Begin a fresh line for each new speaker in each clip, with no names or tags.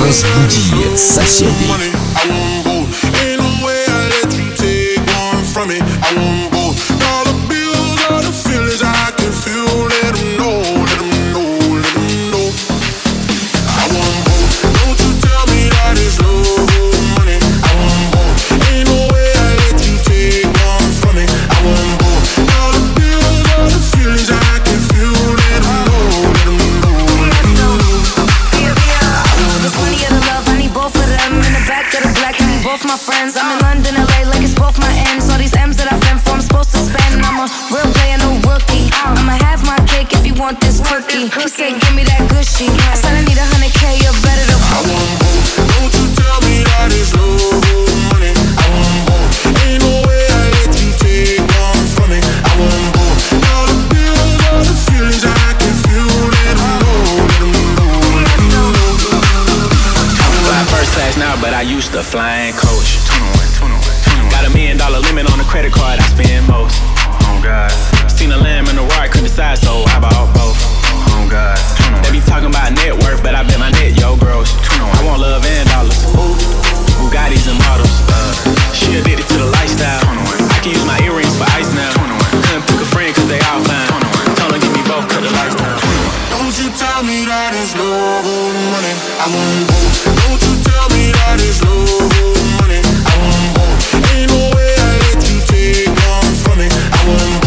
Разбуди соседей.
I won't go. Ain't way I let you take one from me. me that it's oh, money. I. Don't you tell me that it's
oh,
money. I. Ain't no way I let you take on from me. I won't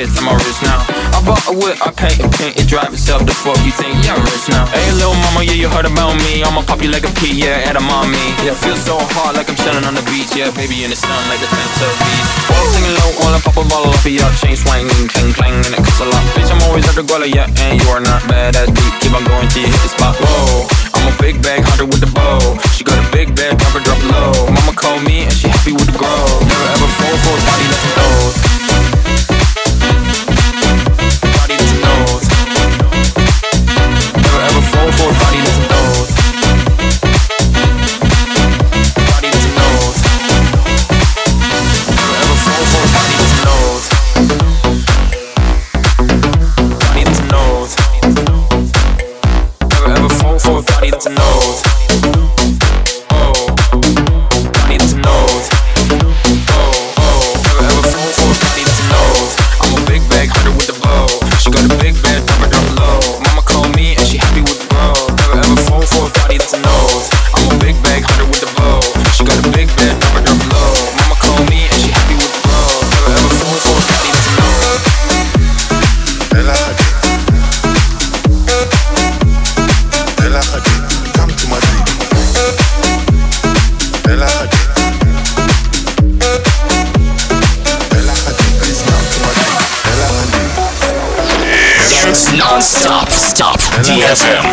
fits in my wrist now. I bought a whip, I paint a paint, it drive itself. The fuck you think? Yeah, I'm rich now. Hey, little mama, yeah, you heard about me. I'ma pop you like a pea, yeah, at a mommy. Yeah, feel so hot like I'm chilling on the beach. Yeah, baby in the sun like the Santa beach. While singing low, while I pop a bottle off of your chain swinging, clang clang, and it cuts a lot. Bitch, I'm always at the guala, yeah, and you are not bad as deep. Keep on going till you hit the spot. Whoa, I'm a big bag hunter with the bow. She got a big bag, drop her drop low. Mama called me and she happy with the grow. Never ever fall for a body that's a
DFM.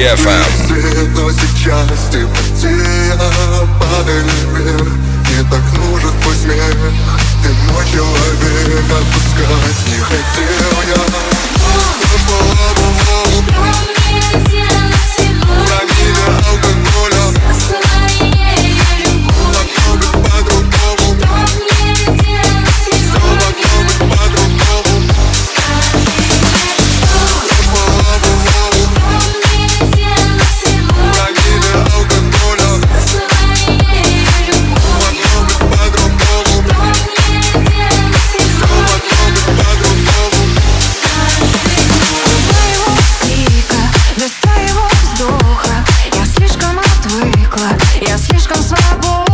DFM.
Но сейчас темноте, падай вверх, не так нужен твой смех. Ты мой человек, отпускать не хотел я.
Я слишком свободна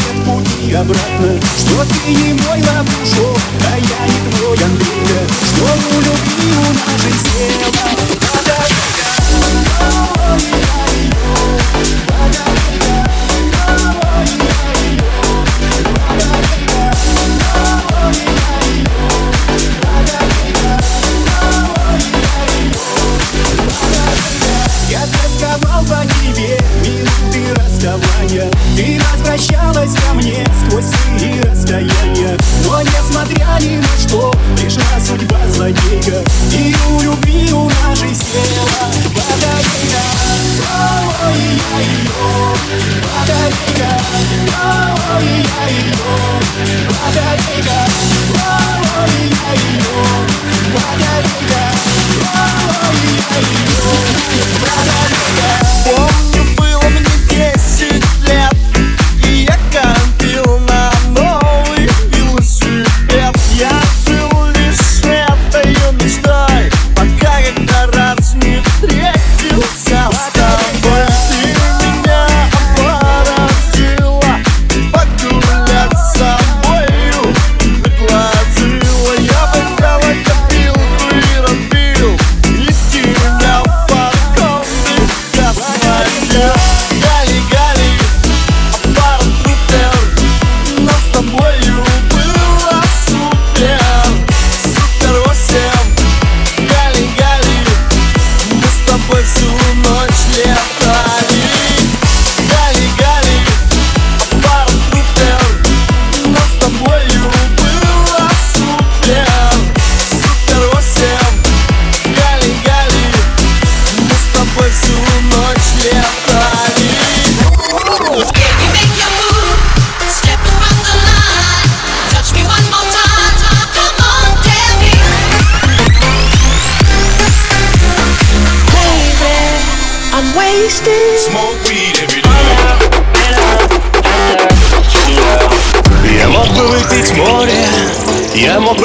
нет пути обратно. Что ты не мой ловушок, а я не твой Андрейка Что у любви у нашей села
Take a